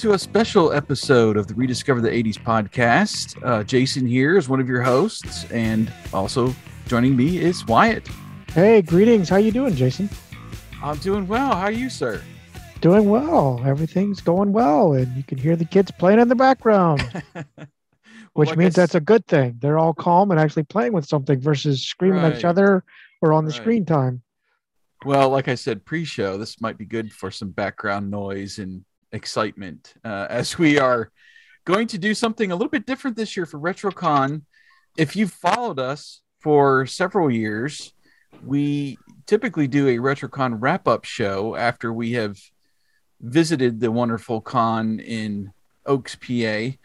to a special episode of the Rediscover the 80s podcast. Uh, Jason here is one of your hosts, and also joining me is Wyatt. Hey, greetings. How you doing, Jason? I'm doing well. How are you, sir? Doing well. Everything's going well, and you can hear the kids playing in the background, which Well, means guess- that's a good thing. They're all calm and actually playing with something versus screaming at each other or on the Right. screen time. Well, like I said pre-show, this might be good for some background noise and excitement uh, as we are going to do something a little bit different this year for RetroCon. If you've followed us for several years, we typically do a RetroCon wrap-up show after we have visited the wonderful con in Oaks, PA,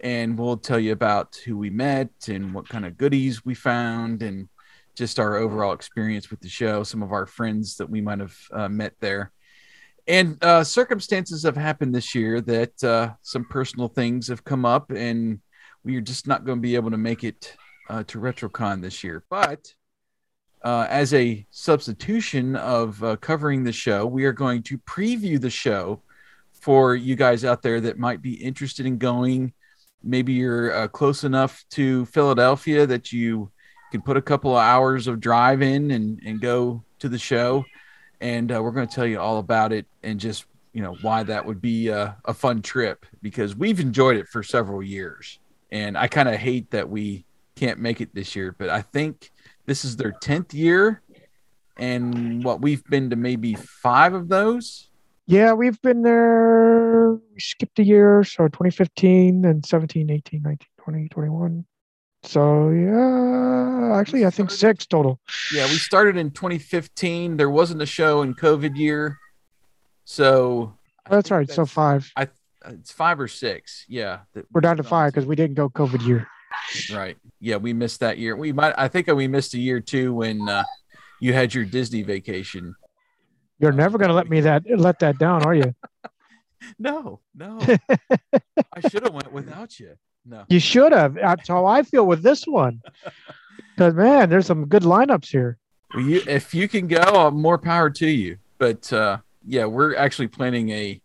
and we'll tell you about who we met and what kind of goodies we found and just our overall experience with the show, some of our friends that we might have uh, met there. And uh, circumstances have happened this year that uh, some personal things have come up, and we are just not going to be able to make it uh, to RetroCon this year. But uh, as a substitution of uh, covering the show, we are going to preview the show for you guys out there that might be interested in going. Maybe you're uh, close enough to Philadelphia that you can put a couple of hours of drive in and, and go to the show. And uh, we're going to tell you all about it and just, you know, why that would be a, a fun trip because we've enjoyed it for several years. And I kind of hate that we can't make it this year, but I think this is their 10th year. And what we've been to maybe five of those. Yeah, we've been there. We skipped a year, so 2015 and 17, 18, 19, 20, 21. So yeah, actually, I think six total. Yeah, we started in 2015. There wasn't a show in COVID year. So That's think right. So five. I it's five or six. Yeah. We're down to five because we didn't go COVID year. Right. Yeah, we missed that year. We might. I think we missed a year too when uh, you had your Disney vacation. You're Oh, never gonna let me that let that down, are you? No, no. I should have went without you. No. You should have. That's how I feel with this one. Because man, there's some good lineups here. Well, you, if you can go, uh, more power to you. But uh, yeah, we're actually planning a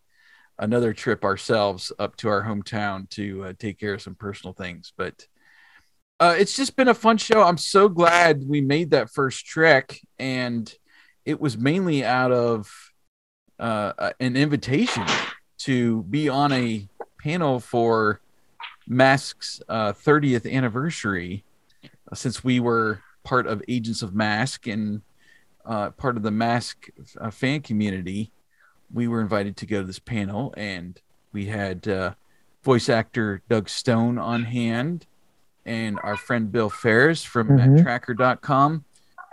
another trip ourselves up to our hometown to uh, take care of some personal things. But uh, it's just been a fun show. I'm so glad we made that first trek, and it was mainly out of uh, uh, an invitation to be on a panel for Mask's uh, 30th anniversary, uh, since we were part of Agents of Mask and uh, part of the Mask uh, fan community. We were invited to go to this panel, and we had uh, voice actor Doug Stone on hand, and our friend Bill Ferris from Mhm. MattTracker.com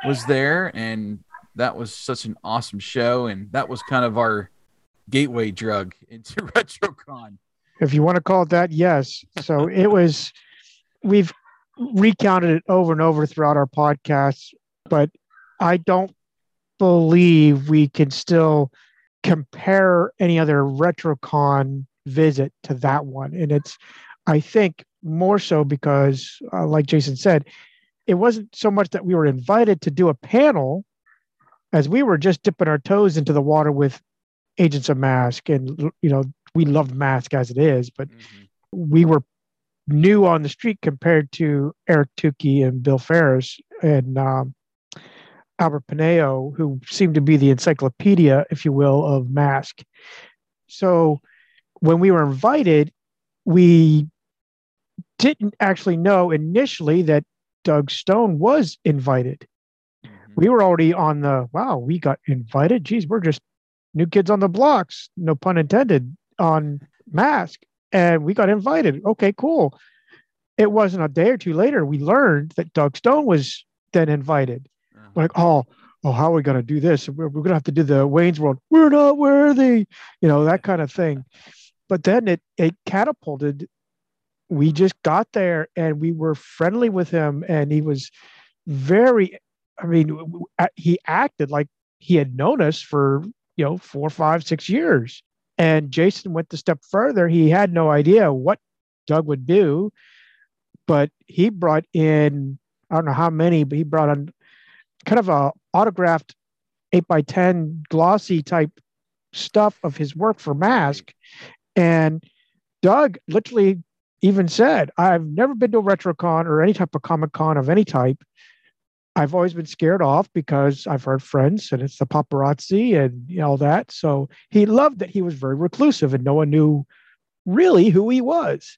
was there, and that was such an awesome show, and that was kind of our gateway drug into RetroCon. If you want to call it that, yes. So it was we've recounted it over and over throughout our podcasts, but I don't believe we can still compare any other retrocon visit to that one. And it's I think more so because uh, like Jason said, it wasn't so much that we were invited to do a panel as we were just dipping our toes into the water with agents of mask and you know we loved mask as it is but we were new on the street compared to eric tukey and bill ferris and um, albert pineo who seemed to be the encyclopedia if you will of mask. So when we were invited we didn't actually know initially that doug stone was invited. Mhm. we were already on the wow we got invited? Geez we're just new kids on the blocks. No pun intended on mask and we got invited. Okay cool. It wasn't a day or two later we learned that doug stone was then invited. Uh-huh. like oh oh how are we going to do this? We're, we're going to have to do the wayne's world. We're not worthy you know that kind of thing. But then it it catapulted. We just got there and we were friendly with him and he was very i mean w- w- a- he acted like he had known us for you know four five six years And Jason went a step further. He had no idea what Doug would do, but he brought in, I don't know how many, but he brought on kind of a autographed eight by 10 glossy type stuff of his work for mask. And Doug literally even said, I've never been to a RetroCon or any type of Comic Con of any type. I've always been scared off because I've heard friends and it's the paparazzi and you know, all that. So he loved that he was very reclusive and no one knew really who he was.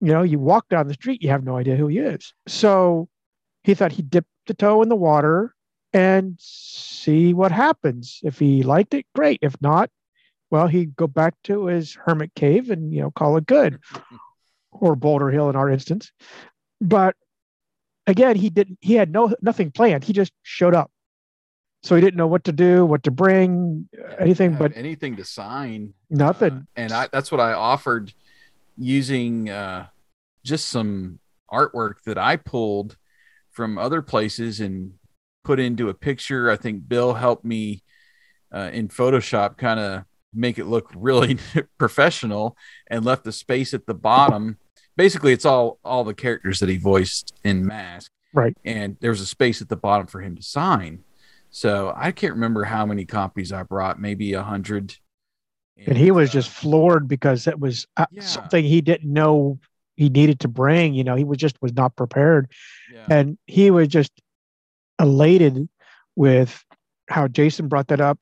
You know, you walk down the street, you have no idea who he is. So he thought he'd dip the toe in the water and see what happens. If he liked it, great. If not, well, he'd go back to his hermit cave and you know call it good, or Boulder Hill in our instance. But again, he didn't. He had no nothing planned. He just showed up, so he didn't know what to do, what to bring, anything. But anything to sign. nothing. Uh, and I that's what I offered using uh, just some artwork that I pulled from other places and put into a picture. I think Bill helped me uh, in Photoshop kind of make it look really professional and left the space at the bottom. Basically, it's all all the characters that he voiced in Mask, Right. and there was a space at the bottom for him to sign. So I can't remember how many copies I brought, maybe a hundred. and he was uh, just floored because it was uh, Yeah. something he didn't know he needed to bring. You know, he was just was not prepared. yeah. and he was just elated with how Jason brought that up.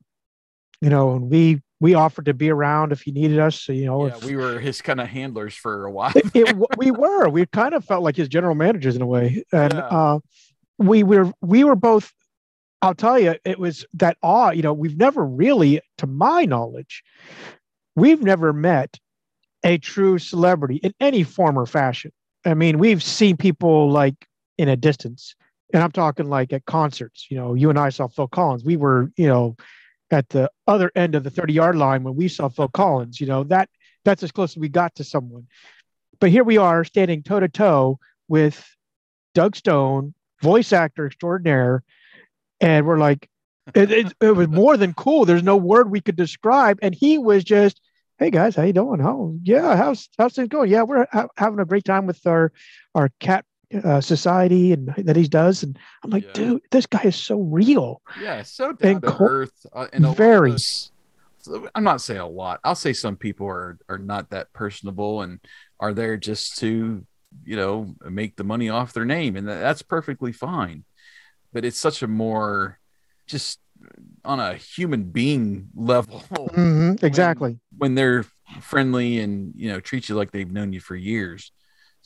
You know, and we we offered to be around if he needed us. So, you know, yeah, if, we were his kind of handlers for a while. it, it- we were we kind of felt like his general managers in a way, and Yeah. uh, we were we were both. I'll tell you, it was that awe. You know, we've never really, to my knowledge, we've never met a true celebrity in any form or fashion. I mean, we've seen people like in a distance, and I'm talking like at concerts. You know, you and I saw Phil Collins. We were, you know, at the other end of the 30 yard line when we saw Phil Collins. You know, that that's as close as we got to someone. But here we are standing toe to toe with Doug Stone, voice actor extraordinaire, and we're like, it, it, it was more than cool. There's no word we could describe, and he was just, "Hey guys, how you doing? How yeah, how's how's things going? Yeah, we're ha- having a great time with our our cat uh, society and that he does." And I'm like, Yeah. dude, this guy is so real. yeah, so down And to co- earth. Uh, and a lot of Very. I'm not saying a lot. I'll say some people are are not that personable and are there just to you know make the money off their name, and that, that's perfectly fine. But it's such a more just on a human being level Mhm, exactly. when they're friendly and you know treat you like they've known you for years.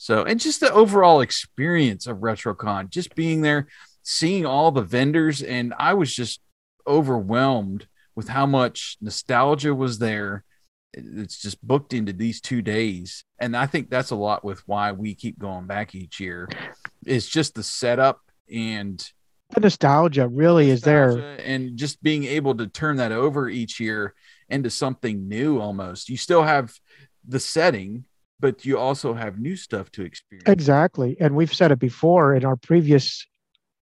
So and just the overall experience of RetroCon, just being there, seeing all the vendors, and I was just overwhelmed with how much nostalgia was there. It's just booked into these two days, and I think that's a lot with why we keep going back each year. It's just the setup and The nostalgia really is there. and just being able to turn that over each year into something new almost you still have the setting but you also have new stuff to experience Exactly. And we've said it before in our previous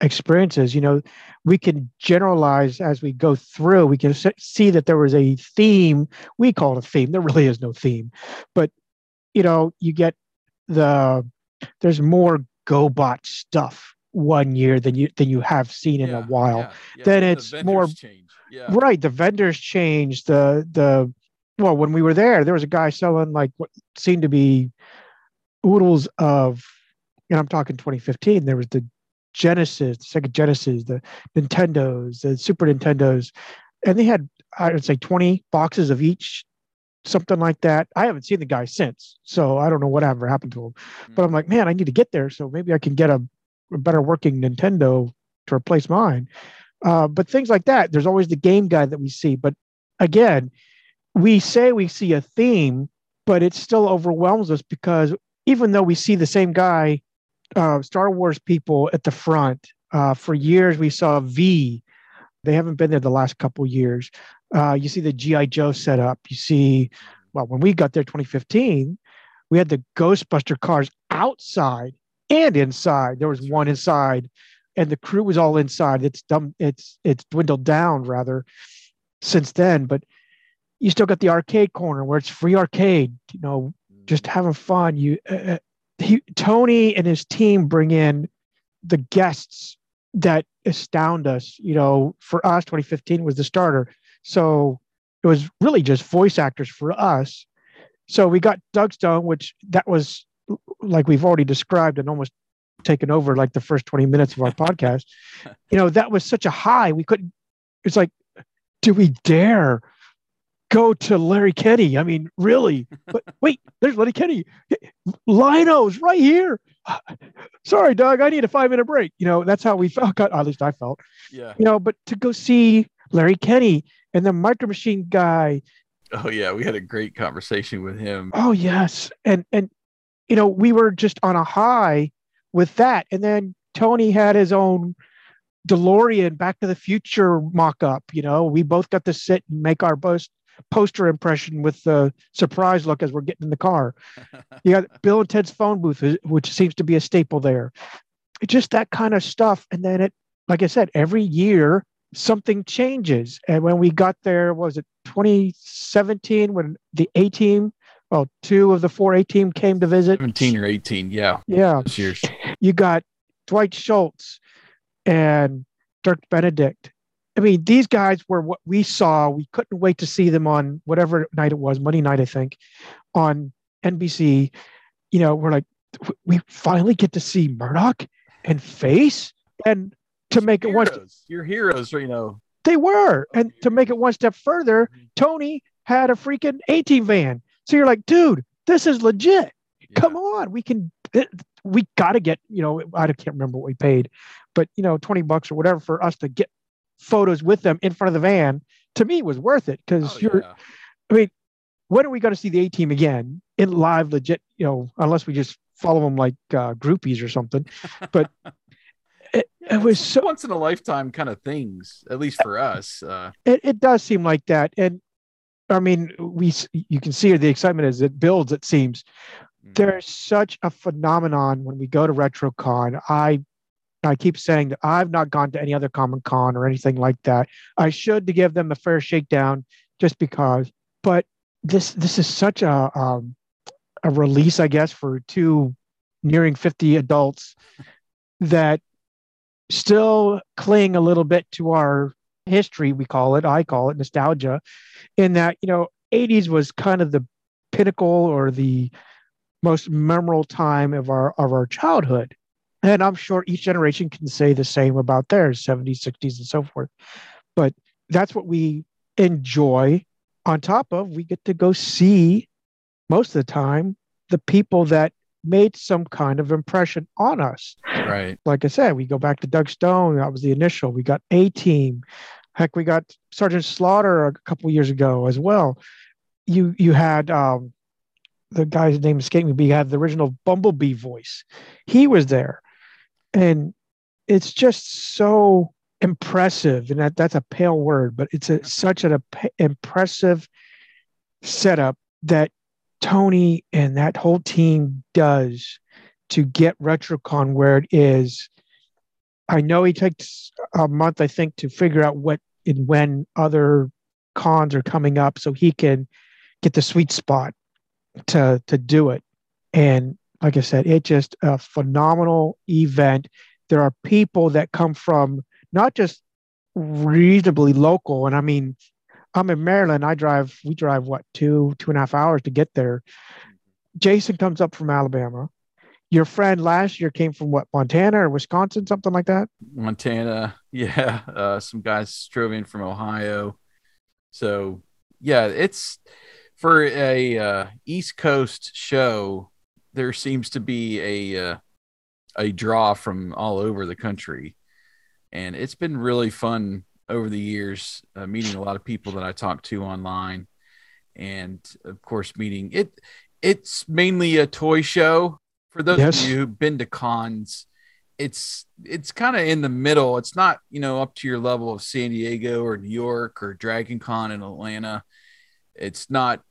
experiences, you know, we can generalize as we go through. We can see that there was a theme. We call it a theme. There really is no theme. But, you know, you get the, there's more GoBot stuff one year than you than you have seen in a while. yeah, yeah. Then The it's vendors more- change. yeah Right. The vendors change The the well, when we were there, there was a guy selling like what seemed to be oodles of, and I'm talking 2015. There was the Genesis, the Sega Genesis, the Nintendos, the Super Nintendos, and they had I would say 20 boxes of each, something like that. I haven't seen the guy since, so I don't know whatever happened to him. But I'm like, man, I need to get there, so maybe I can get a, a better working Nintendo to replace mine. Uh, but things like that, there's always the game guy that we see. But again, we say we see a theme, but it still overwhelms us because even though we see the same guy, uh, Star Wars people at the front, uh, for years we saw V. They haven't been there the last couple years. Uh, you see the GI Joe setup. You see, well, when we got there 2015, we had the Ghostbuster cars outside and inside. There was one inside, and the crew was all inside. It's dumb. It's it's dwindled down rather since then. But you still got the arcade corner where it's free arcade. You know, just having fun. You, uh, uh, he, Tony and his team bring in the guests that astound us. You know, for us, 2015 was the starter, so it was really just voice actors for us. So we got Doug Stone, which that was like we've already described and almost taken over like the first 20 minutes of our podcast. You know, that was such a high. We couldn't, it's like, do we dare go to Larry Kenney? I mean, really? But wait, there's Larry Kenney. Lion-O's right here. Sorry, Doug, I need a five minute break. You know, that's how we felt. At least I felt, Yeah. you know, but to go see Larry Kenney and the Micro Machine guy Oh yeah, we had a great conversation with him. Oh yes, and and you know we were just on a high with that, and then Tony had his own DeLorean Back to the Future mock-up. You know, we both got to sit and make our post poster impression with the surprise look as we're getting in the car. You got Bill and Ted's phone booth, which seems to be a staple there. Just that kind of stuff, and then it, like I said, every year something changes. And when we got there, was it 2017 when the A team, well, two of the four A team came to visit. 17 or 18, yeah. Yeah. This year's You got Dwight Schultz and Dirk Benedict. I mean, these guys were what we saw. We couldn't wait to see them on whatever night it was, Monday night, I think, on NBC. You know, we're like, we finally get to see Murdock and Face. And to make it one. Your heroes, you know. they were. And to make it one step further, mm-hmm. Tony had a freaking A team van. So you're like, dude, this is legit. Come on, we can. Eh, we got to get. You know, I can't remember what we paid, but you know, 20 bucks or whatever for us to get photos with them in front of the van. To me, was worth it because Oh, you're. yeah. I mean, when are we going to see the A team again in live, legit? You know, unless we just follow them like uh, groupies or something. But it, it was so. once in a lifetime kind of things, at least for us. Uh, it, it does seem like that and i mean we you can see the excitement as it builds it seems mm, there's such a phenomenon when we go to retrocon i i keep saying that i've not gone to any other comic con or anything like that. I should to give them a fair shakedown just because but this this is such a um a release i guess for two nearing 50 adults that still cling a little bit to our history we call it i call it nostalgia in that you know 80s was kind of the pinnacle or the most memorable time of our of our childhood and i'm sure each generation can say the same about theirs 70s 60s and so forth but that's what we enjoy on top of we get to go see most of the time the people that made some kind of impression on us right. like I said, we go back to Doug Stone. That was the initial. We got A Team. Heck, we got Sergeant Slaughter a couple years ago as well. You you had um, the guy's name escaped me, but you had the original Bumblebee voice. He was there, and it's just so impressive. And that that's a pale word, but it's a, such an imp- impressive setup that Tony and that whole team does to get RetroCon where it is. I know he takes a month, I think, to figure out what and when other cons are coming up so he can get the sweet spot to to do it. And like I said, it's just a phenomenal event. There are people that come from not just reasonably local, and I mean, I'm in Maryland. I drive, we drive what two, two and a half hours to get there. Jason comes up from Alabama. Your friend last year came from what, Montana or Wisconsin, something like that? Montana. Yeah. Uh, some guys drove in from Ohio. So, yeah, it's for a uh, East Coast show. There seems to be a uh, a draw from all over the country, and it's been really fun over the years. Uh, meeting a lot of people that I talk to online, and of course, meeting it. It's mainly a toy show for those Yes. of you who've been to cons it's it's kind of in the middle. It's not you know up to your level of San Diego or New York or Dragon Con in Atlanta. It's not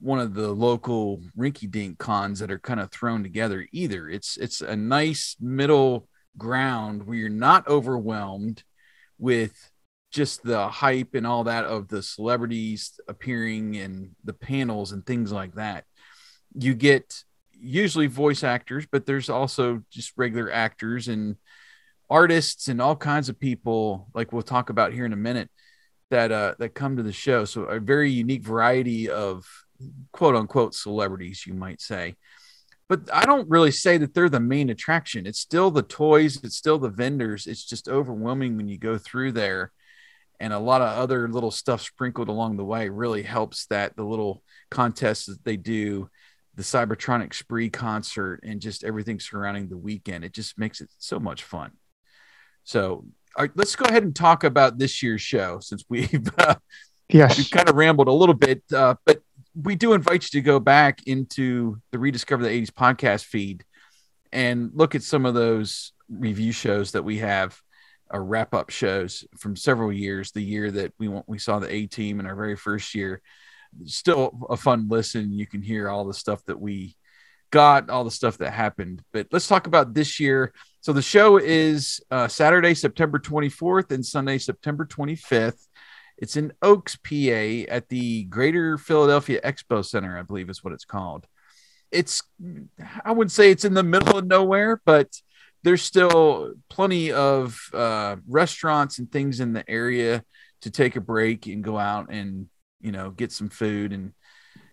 one of the local rinky dink cons that are kind of thrown together either. It's it's a nice middle ground where you're not overwhelmed with just the hype and all that of the celebrities appearing and the panels and things like that. You get usually voice actors, but there's also just regular actors and artists and all kinds of people, like we'll talk about here in a minute, that uh, that come to the show. So a very unique variety of quote unquote celebrities, you might say. But I don't really say that they're the main attraction. It's still the toys, it's still the vendors. It's just overwhelming when you go through there. And a lot of other little stuff sprinkled along the way really helps that the little contests that they do, the Cybertronic Spree concert, and just everything surrounding the weekend. It just makes it so much fun. So all right, let's go ahead and talk about this year's show since we've uh, Yes. we've kind of rambled a little bit, uh, but we do invite you to go back into the Rediscover the 80s podcast feed and look at some of those review shows that we have, our wrap up shows from several years. The year that we we saw the A team in our very first year, still a fun listen. You can hear all the stuff that we got, all the stuff that happened. But let's talk about this year. So the show is uh, Saturday, September 24th and Sunday, September 25th. It's in Oaks, PA at the Greater Philadelphia Expo Center, I believe is what it's called. It's, I would say it's in the middle of nowhere, but there's still plenty of uh, restaurants and things in the area to take a break and go out and, you know, get some food and,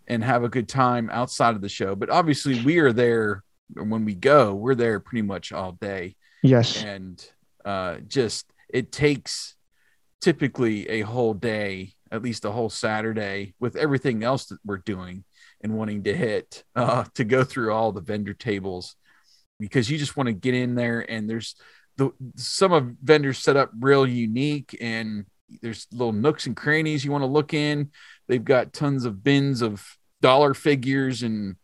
and have a good time outside of the show. But obviously, we are there when we go, we're there pretty much all day Yes. and uh, just it takes typically a whole day, at least a whole Saturday, with everything else that we're doing and wanting to hit uh, to go through all the vendor tables because you just want to get in there and there's the some of vendors set up real unique and there's little nooks and crannies you want to look in. They've got tons of bins of dollar figures and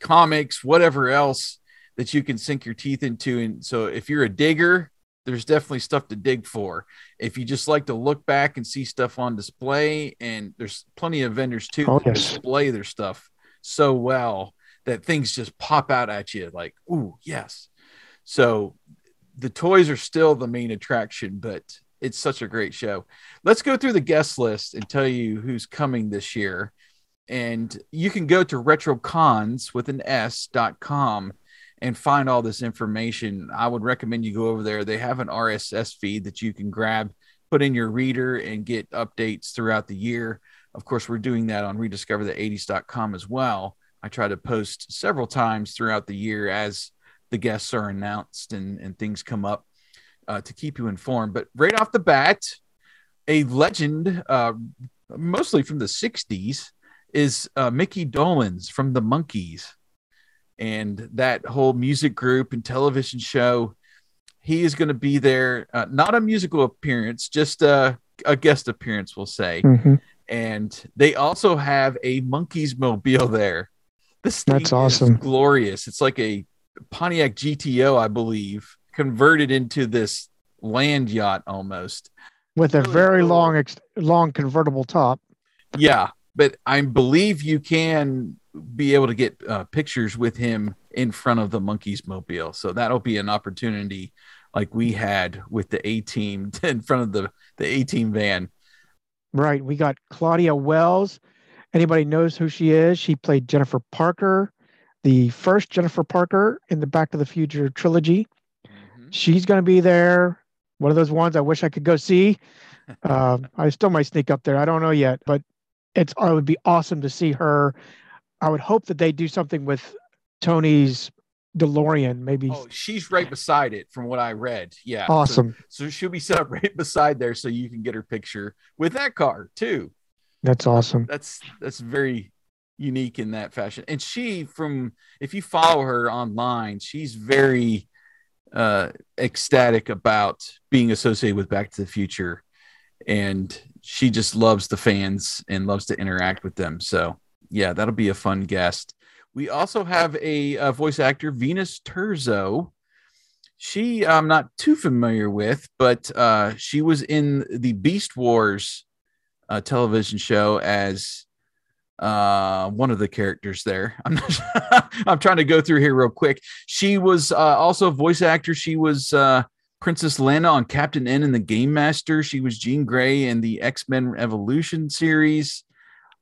comics, whatever else that you can sink your teeth into. And so if you're a digger, there's definitely stuff to dig for. If you just like to look back and see stuff on display, and there's plenty of vendors too Oh, that yes. display their stuff so well that things just pop out at you like, ooh, yes. So the toys are still the main attraction, but it's such a great show. Let's go through the guest list and tell you who's coming this year. And you can go to retrocons with an S dot com and find all this information. I would recommend you go over there. They have an RSS feed that you can grab, put in your reader, and get updates throughout the year. Of course, we're doing that on rediscoverthe80s.com as well. I try to post several times throughout the year as the guests are announced and, and things come up uh, to keep you informed. But right off the bat, a legend, uh, mostly from the 60s, is uh, Micky Dolenz from the Monkees and that whole music group and television show. He is going to be there, uh, not a musical appearance, just a, a guest appearance, we'll say. Mhm. And they also have a Monkees mobile there. This That's is awesome. glorious. It's like a Pontiac GTO, I believe, converted into this land yacht almost. With a Really very cool. long, ex- long convertible top. Yeah, but I believe you can be able to get uh, pictures with him in front of the Monkees mobile. So that'll be an opportunity like we had with the A team in front of the the A team van. Right. We got Claudia Wells. Anybody knows who she is? She played Jennifer Parker, the first Jennifer Parker in the Back to the Future trilogy. She's going to be there. One of those ones I wish I could go see. Um, I still might sneak up there. I don't know yet, but it's it would be awesome to see her. I would hope that they do something with Tony's DeLorean. Maybe Oh, she's right beside it from what I read. Yeah. so- awesome. So, she'll be set up right beside there so you can get her picture with that car too. That's awesome. that's that's very unique in that fashion and she from if you follow her online she's very uh ecstatic about being associated with back to the future and she just loves the fans and loves to interact with them. So yeah that'll be a fun guest. We also have a, uh voice actor venus terzo she i'm not too familiar with but uh she was in the beast wars uh, television show as uh one of the characters there. I'm not i'm trying to go through here real quick. She was uh also a voice actor. She was uh Princess Lana on Captain N and the Game Master. She was Jean Grey in the X Men Evolution series.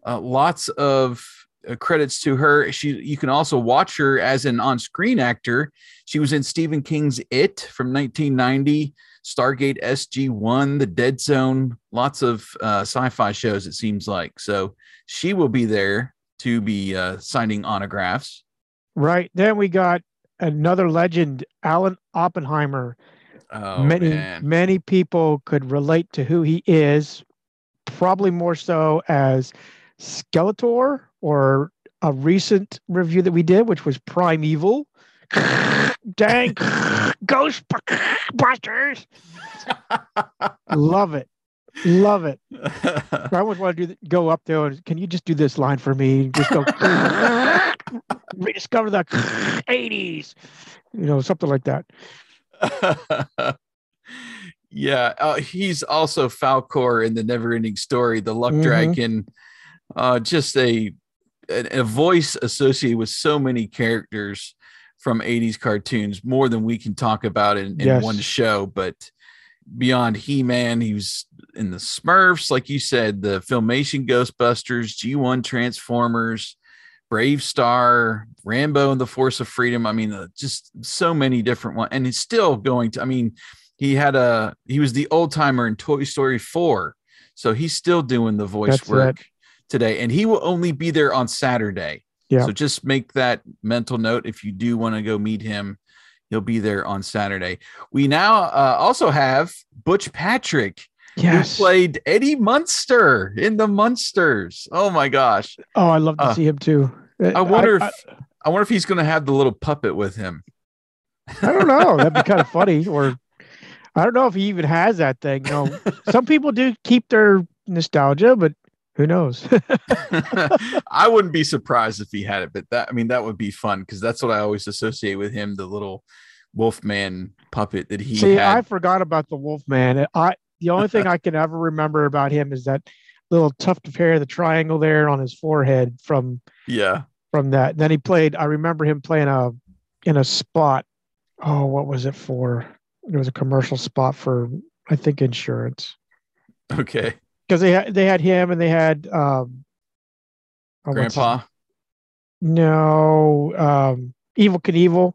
Uh, lots of uh, credits to her. She you can also watch her as an on-screen actor. She was in Stephen King's It from 1990, Stargate SG-1, The Dead Zone, lots of uh, sci-fi shows it seems like. So she will be there to be uh, signing autographs. Right. Then we got another legend, Alan Oppenheimer. Oh many man. many people could relate to who he is, probably more so as Skeletor or a recent review that we did, which was Prime Evil. Dang, Ghostbusters! Love it, love it. I always want to do th- go up there and can you just do this line for me? Just go rediscover the 80s, you know, something like that. yeah, uh, he's also Falkor in the Neverending Story, the Luck Mhm. Dragon. Uh, just a, a voice associated with so many characters from 80s cartoons, more than we can talk about in, in Yes. one show. But beyond He-Man, he was in the Smurfs, like you said, the Filmation Ghostbusters, G1 Transformers, BraveStarr, Rambo and the Force of Freedom. I mean, uh, just so many different ones. And he's still going to, I mean, he had a, he was the old timer in Toy Story 4. So he's still doing the voice That's work today. And he will only be there on Saturday. Yeah. So just make that mental note if you do want to go meet him. He'll be there on Saturday. We now uh, also have Butch Patrick, Yes. who played Eddie Munster in the Munsters. Oh my gosh! Oh, I love to Uh, see him too. I wonder I, if I, wonder if he's going to have the little puppet with him. I don't know. That'd be kind of funny. Or I don't know if he even has that thing. You know, some people do keep their nostalgia, but who knows? I wouldn't be surprised if he had it, but that I mean that would be fun because that's what I always associate with him, the little Wolfman puppet that he See, had. I forgot about the Wolfman. I the only thing I can ever remember about him is that little tuft of hair, the triangle there on his forehead from yeah. From that. Then he played. I remember him playing a in a spot. Oh, what was it for? It was a commercial spot for I think insurance Okay. because they had they had him and they had um oh, Grandpa. No, um, Evel Knievel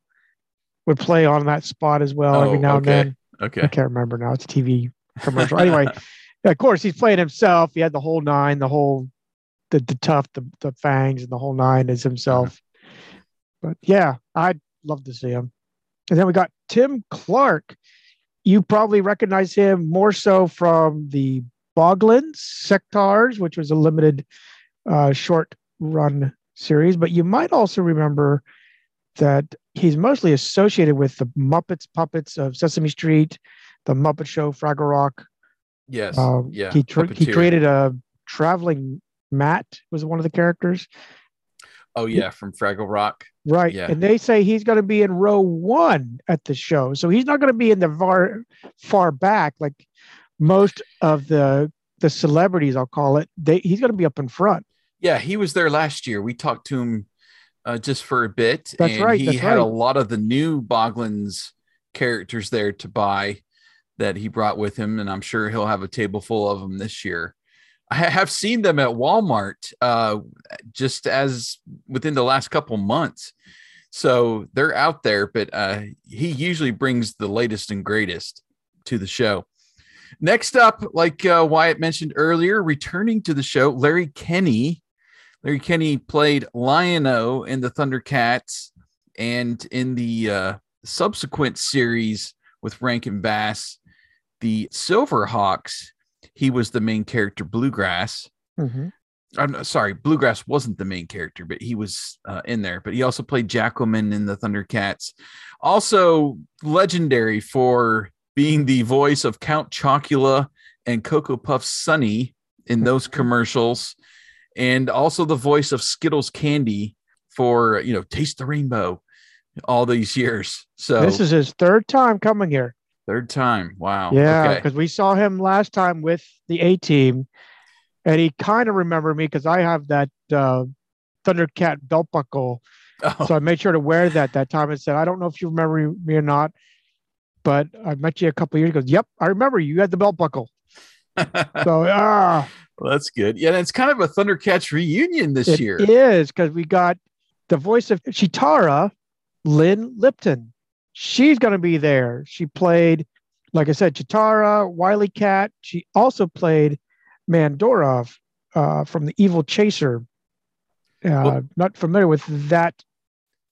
would play on that spot as well every Oh, now and then. okay. I can't remember now. It's a TV commercial. anyway, of course, he's playing himself. He had the whole nine, the whole, the, the tough, the, the fangs, and the whole nine is himself. But yeah, I'd love to see him. And then we got Tim Clarke. You probably recognize him more so from the Boglins Sectaurs, which was a limited uh, short run series, but you might also remember that he's mostly associated with the Muppets puppets of Sesame Street, the Muppet Show, Fraggle Rock. yes. Um, yeah. he he created a traveling Matt was one of the characters, Oh yeah, from Fraggle Rock. right? Yeah. And they say he's going to be in row one at the show, so he's not going to be in the far far back like most of the the celebrities. I'll call it. They he's going to be up in front. Yeah, he was there last year. We talked to him uh, just for a bit. That's and right, He that's had a lot of the new Boglins characters there to buy that he brought with him, and I'm sure he'll have a table full of them this year. I have seen them at Walmart uh, just as within the last couple months. So they're out there, but uh, he usually brings the latest and greatest to the show. Next up, like uh, Wyatt mentioned earlier, returning to the show, Larry Kenney. Larry Kenney played Lion-O in the Thundercats and in the uh, subsequent series with Rankin Bass, the Silverhawks. He was the main character, Bluegrass. Mhm. I'm not- sorry, Bluegrass wasn't the main character, but he was uh, in there. But he also played Jackalman in the Thundercats. Also legendary for being the voice of Count Chocula and Cocoa Puff Sonny in those commercials, and also the voice of Skittles Candy for you know Taste the Rainbow all these years. So This is his third time coming here. Third time. Wow. Yeah, Okay. because we saw him last time with the A team, and he kind of remembered me because I have that uh, Thundercat belt buckle. Oh, So I made sure to wear that that time and said, I don't know if you remember me or not. but I met you a couple years ago. Yep, I remember you had the belt buckle. So ah, Well, that's good. Yeah, it's kind of a Thundercats reunion this it year. is because we got the voice of Cheetara, Lynne Lipton. She's going to be there. She played, like I said, Cheetara, Wiley Cat. She also played Mandora uh, from the Evil Chaser. Uh, Well- not familiar with that.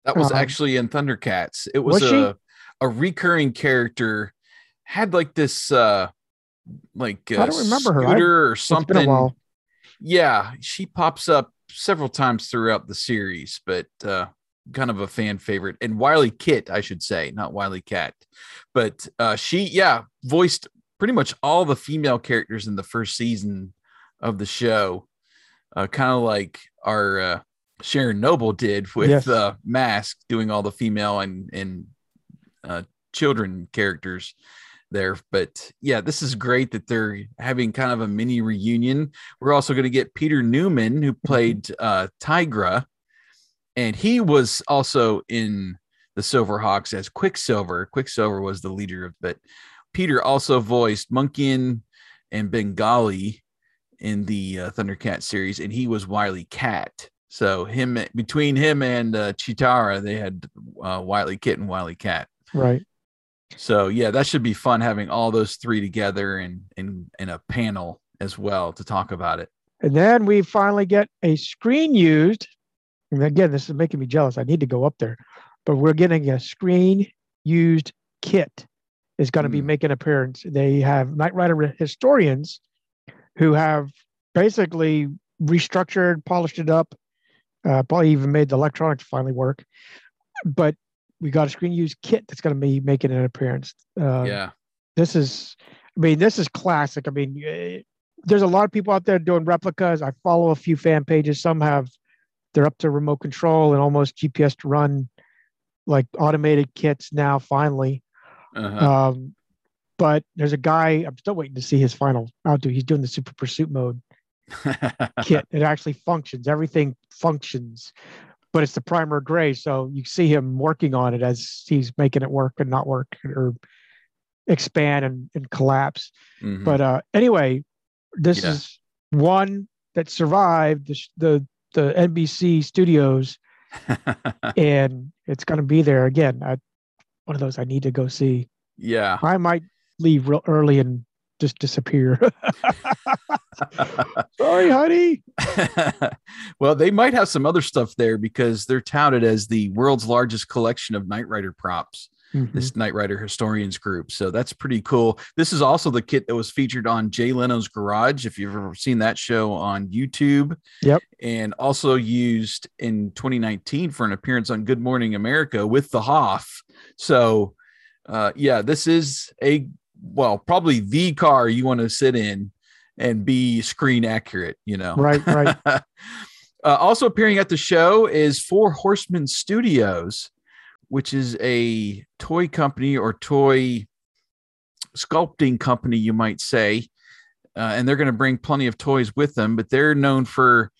That was Um, actually in Thundercats. It was, was a a recurring character. Had like this uh like uh, I don't remember her. I- or It's been a something. Yeah, she pops up several times throughout the series, but uh kind of a fan favorite. And WilyKit, I should say, not WilyKat. But uh she yeah, voiced pretty much all the female characters in the first season of the show. Uh kind of like our uh Sharon Noble did with Yes. uh Mask doing all the female and and uh children characters there. But yeah, this is great that they're having kind of a mini reunion. We're also going to get Peter Newman, who played uh, Tygra, and he was also in the Silverhawks as Quicksilver. Quicksilver was the leader of it. Peter also voiced Monkian and Bengali in the uh, Thundercat series, and he was WilyKat. So him between him and uh, Cheetara, they had uh, WilyKit and WilyKat. Right. So yeah, that should be fun having all those three together and in in a panel as well to talk about it. And then we finally get a screen used. And again, this is making me jealous. I need to go up there, but we're getting a screen used KITT is going to be Hmm. making an appearance. They have Knight Rider historians who have basically restructured, polished it up, uh, probably even made the electronics finally work. But we got a screen used KITT that's going to be making an appearance. Uh, yeah, this is i mean this is classic i mean eh, there's a lot of people out there doing replicas i follow a few fan pages some have they're up to remote control and almost gps to run like automated KITTs now finally uh-huh. um, but there's a guy i'm still waiting to see his final outdo he's doing the super pursuit mode KITT it actually functions everything functions but it's the primer gray so you see him working on it as he's making it work and not work or expand and, and collapse Mhm. but uh anyway this Yeah. is one that survived the the, the nbc studios and it's going to be there again I, one of those i need to go see yeah. i might leave real early and just disappear sorry honey well, they might have some other stuff there because they're touted as the world's largest collection of Knight Rider props. Mhm. This Knight Rider historians group, so that's pretty cool. This is also the KITT that was featured on Jay Leno's Garage. If you've ever seen that show on YouTube, Yep. and also used in 2019 for an appearance on Good Morning America with the Hoff. So, uh, yeah, this is a well, probably the car you want to sit in and be screen accurate. You know, right right uh, also appearing at the show is Four Horsemen Studios, which is a toy company or toy sculpting company, you might say. Uh, and they're going to bring plenty of toys with them, but they're known for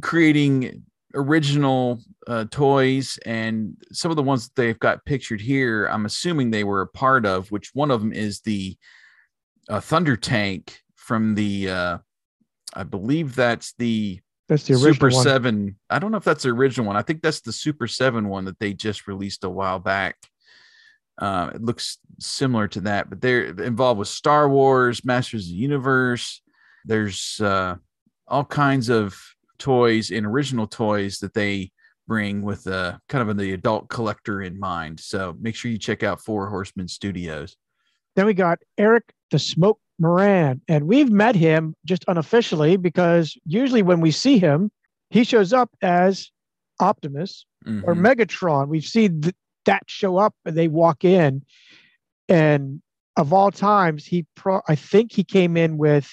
creating original uh, toys and some of the ones that they've got pictured here. I'm assuming they were a part of, which one of them is the uh, Thunder Tank from the, uh, I believe that's the that's the original Super one. Seven. I don't know if that's the original one. I think that's the Super Seven one that they just released a while back. Uh, it looks similar to that, but they're involved with Star Wars, Masters of the Universe. There's uh, all kinds of toys and original toys that they bring with uh, kind of the adult collector in mind. So make sure you check out Four Horsemen Studios. Then we got Eric the Smoke Moran, and we've met him just unofficially because usually when we see him, he shows up as Optimus or Mhm. Megatron. We've seen th- that show up and they walk in, and of all times, he pro I think he came in with,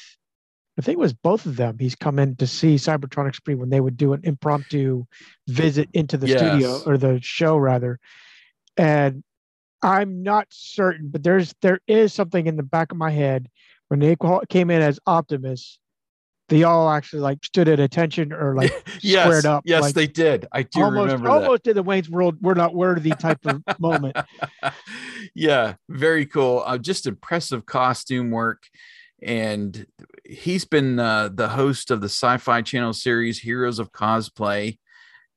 I think it was both of them. He's come in to see Cybertronics Spree when they would do an impromptu visit into the studio or the show rather, and I'm not certain, but there's there is something in the back of my head when they ca- came in as Optimus they all actually like stood at attention or like yes, squared up. yes, like, they did. I do almost remember almost in the Wayne's World, we're not worthy type of moment. yeah, very cool. Uh, just impressive costume work. And he's been uh, the host of the Sci Fi Channel series Heroes of Cosplay.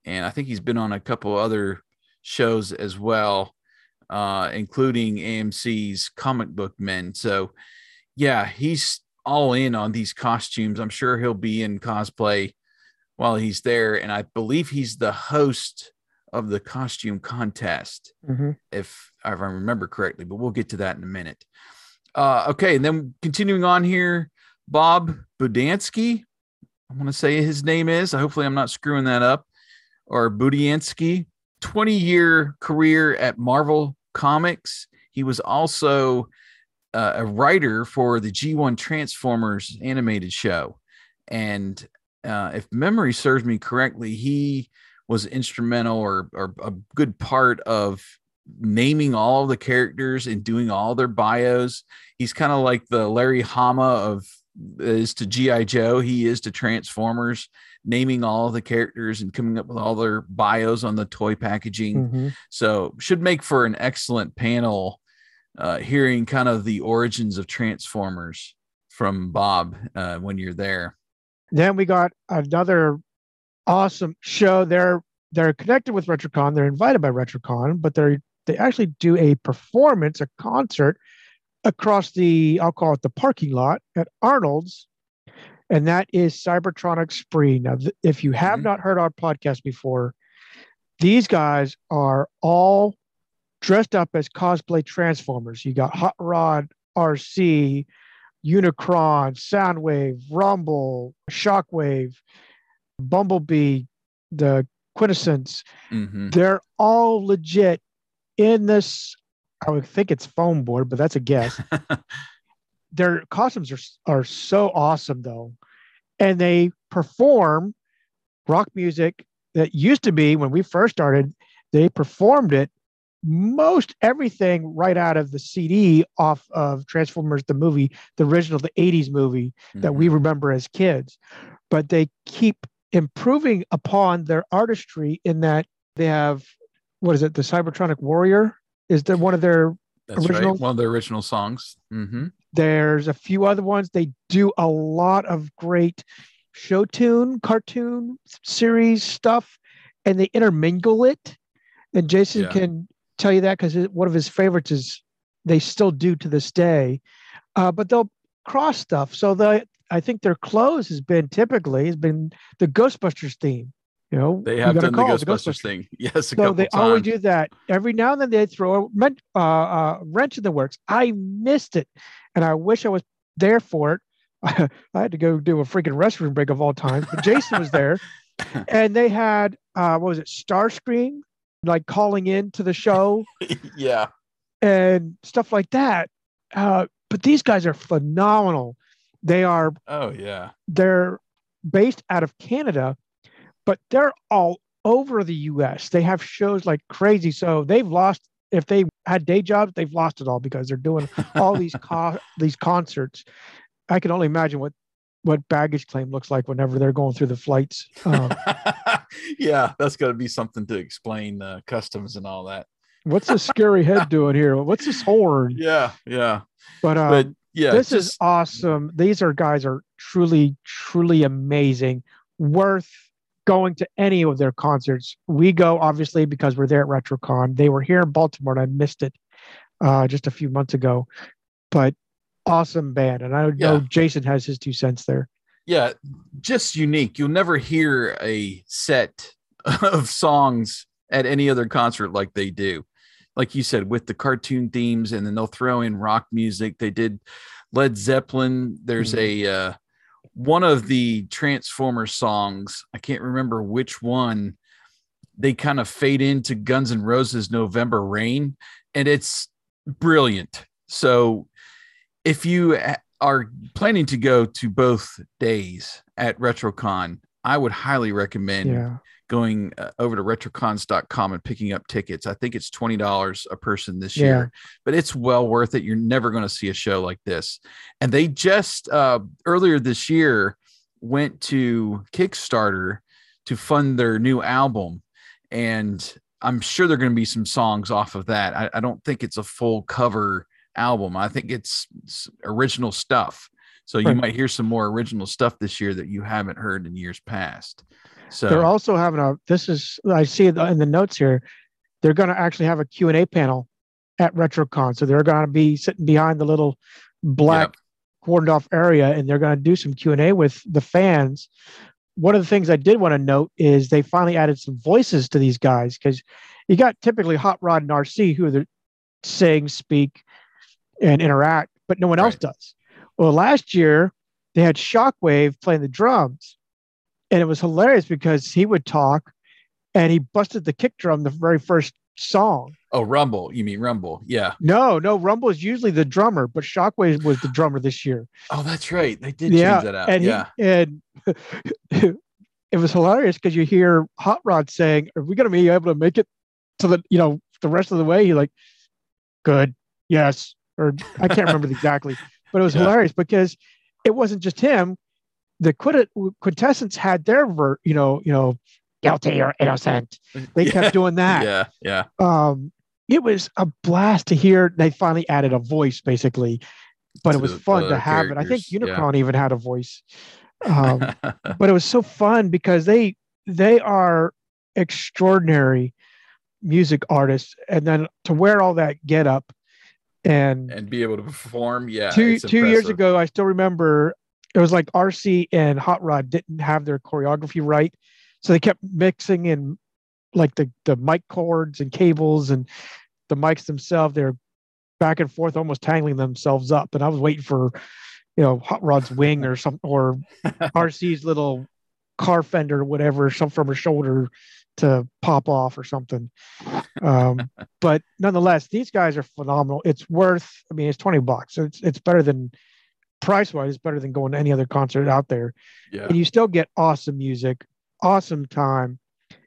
And I think he's been on a couple other shows as well, uh, including AMC's Comic Book Men. So, yeah, he's all in on these costumes. I'm sure he'll be in cosplay while he's there. And I believe he's the host of the costume contest, Mhm. if, if I remember correctly, but we'll get to that in a minute. Uh, okay, and then continuing on here, Bob Budansky. I want to say his name is. Hopefully, I'm not screwing that up. Or Budiansky, 20 year career at Marvel Comics. He was also uh, a writer for the G1 Transformers animated show. And uh, if memory serves me correctly, he was instrumental or, or a good part of naming all of the characters and doing all their bios. He's kind of like the Larry Hama of is to GI Joe. He is to Transformers, naming all of the characters and coming up with all their bios on the toy packaging. Mhm. So should make for an excellent panel. Uh, hearing kind of the origins of Transformers from Bob uh, when you're there. Then we got another awesome show. They're they're connected with RetroCon. They're invited by RetroCon, but they're they actually do a performance, a concert across the I'll call it the parking lot at Arnold's, and that is Cybertronic Spree. Now, th- if you have Mhm. not heard our podcast before, these guys are all dressed up as cosplay Transformers. You got Hot Rod, Arcee, Unicron, Soundwave, Rumble, Shockwave, Bumblebee, the Quintessence. Mhm. They're all legit in this. I would think it's foam board, but that's a guess. Their costumes are are so awesome though, and they perform rock music that used to be when we first started. They performed it most everything right out of the CD off of Transformers the movie, the original, the 80s movie that we remember as kids. But they keep improving upon their artistry in that they have what is it, the Cybertronic Warrior? Is there one of their That's original- right. One of their original songs. hmm there's a few other ones. They do a lot of great show tune, cartoon series stuff, and they intermingle it. And Jason Yeah. can tell you that because one of his favorites is they still do to this day. Uh, but they'll cross stuff. So the I think their close has been typically has been the Ghostbusters theme. You know, They have done the call it Ghostbusters thing. Yes, so they times. always do that. Every now and then they throw a uh, uh, wrench in the works. I missed it, and I wish I was there for it. I had to go do a freaking restroom break of all time. But Jason was there, and they had uh, what was it, Starscream, like calling in to the show yeah. and stuff like that. Uh, but these guys are phenomenal. They are Oh yeah. they're based out of Canada, but they're all over the US. They have shows like crazy. So they've lost if they had day jobs, they've lost it all because they're doing all these co- these concerts. I can only imagine what what baggage claim looks like whenever they're going through the flights. Um, yeah, that's got to be something to explain uh, customs and all that. what's this scary head doing here? What's this horn? Yeah, yeah. But, um, But yeah, this is awesome. These are guys are truly, truly amazing. Worth going to any of their concerts. We go obviously because we're there at RetroCon. They were here in Baltimore and I missed it uh, just a few months ago. But awesome band, and I know Yeah. Jason has his two cents there. Yeah, just unique. You'll never hear a set of songs at any other concert like they do. Like you said, with the cartoon themes, and then they'll throw in rock music. They did Led Zeppelin. There's a uh, one of the Transformer songs. I can't remember which one. They kind of fade into Guns N' Roses' November Rain, and it's brilliant. So if you are planning to go to both days at RetroCon, I would highly recommend Yeah, going uh, over to retrocons.com and picking up tickets. I think it's $20 a person this Yeah. year, but it's well worth it. You're never going to see a show like this. And they just uh, earlier this year went to Kickstarter to fund their new album, and I'm sure there are going to be some songs off of that. I, I don't think it's a full cover album. I think it's, it's original stuff. So you Right. might hear some more original stuff this year that you haven't heard in years past. So They're also having a. This is I see in the notes here. They're going to actually have a Q and A panel at RetroCon. So they're going to be sitting behind the little black Yep. cordoned off area, and they're going to do some Q and A with the fans. One of the things I did want to note is they finally added some voices to these guys because you got typically Hot Rod and Arcee who they sing, speak, and interact, but no one else does. Well, last year they had Shockwave playing the drums, and it was hilarious because he would talk and he busted the kick drum the very first song. oh Rumble, you mean Rumble? Yeah. No, no, Rumble is usually the drummer, but Shockwave was the drummer this year. Oh, that's right. They did yeah, change that out. and he- yeah. and it was hilarious because you hear Hot Rod saying, "Are we going to be able to make it to the you know the rest of the way?" He's like, "Good, yes," or I can't remember exactly, but it was Yeah. hilarious because it wasn't just him. The quint- quintessence had their ver, you know, you know, guilty or innocent. They yeah. kept doing that. Yeah. Yeah. Um, it was a blast to hear. They finally added a voice, basically, but To it was the- fun to have it. I think characters, yeah. Unicron even had a voice. Um, but it was so fun because they they are extraordinary music artists and then to wear all that get up and, and be able to perform. Yeah. two two years ago i still remember it was like Arcee and hot rod didn't have their choreography right so they kept mixing in like the the mic cords and cables and the mics themselves they're back and forth almost tangling themselves up and i was waiting for you know hot rod's wing or something or Arcee's little car fender or whatever some from her shoulder to pop off or something. Um but nonetheless these guys are phenomenal. It's worth i mean it's 20 bucks. It's it's better than price wise it's better than going to any other concert out there. Yeah. and you still get awesome music awesome time.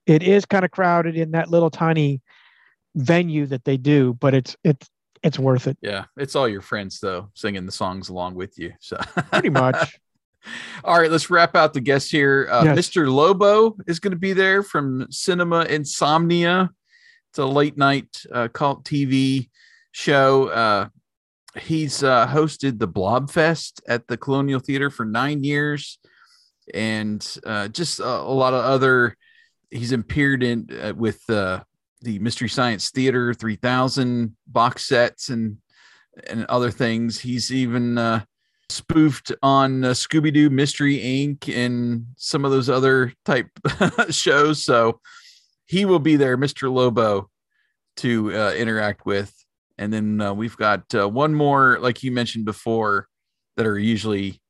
It is kind of crowded in that little tiny venue that they do but it's it's it's worth it. Yeah. It's all your friends though, singing the songs along with you. So. Pretty much All right, let's wrap out the guests here. Uh, Yes. Mr. Lobo is going to be there from Cinema Insomnia. It's a late night uh, cult TV show. Uh, he's uh, hosted the Blobfest at the Colonial Theater for nine years, and uh, just a, a lot of other. He's appeared in uh, with uh, the Mystery Science Theater 3000 box sets and and other things. He's even uh, spoofed on uh, Scooby Doo Mystery Inc. and some of those other type shows. So he will be there, Mr. Lobo, to uh, interact with. And then uh, we've got uh, one more, like you mentioned before, that are usually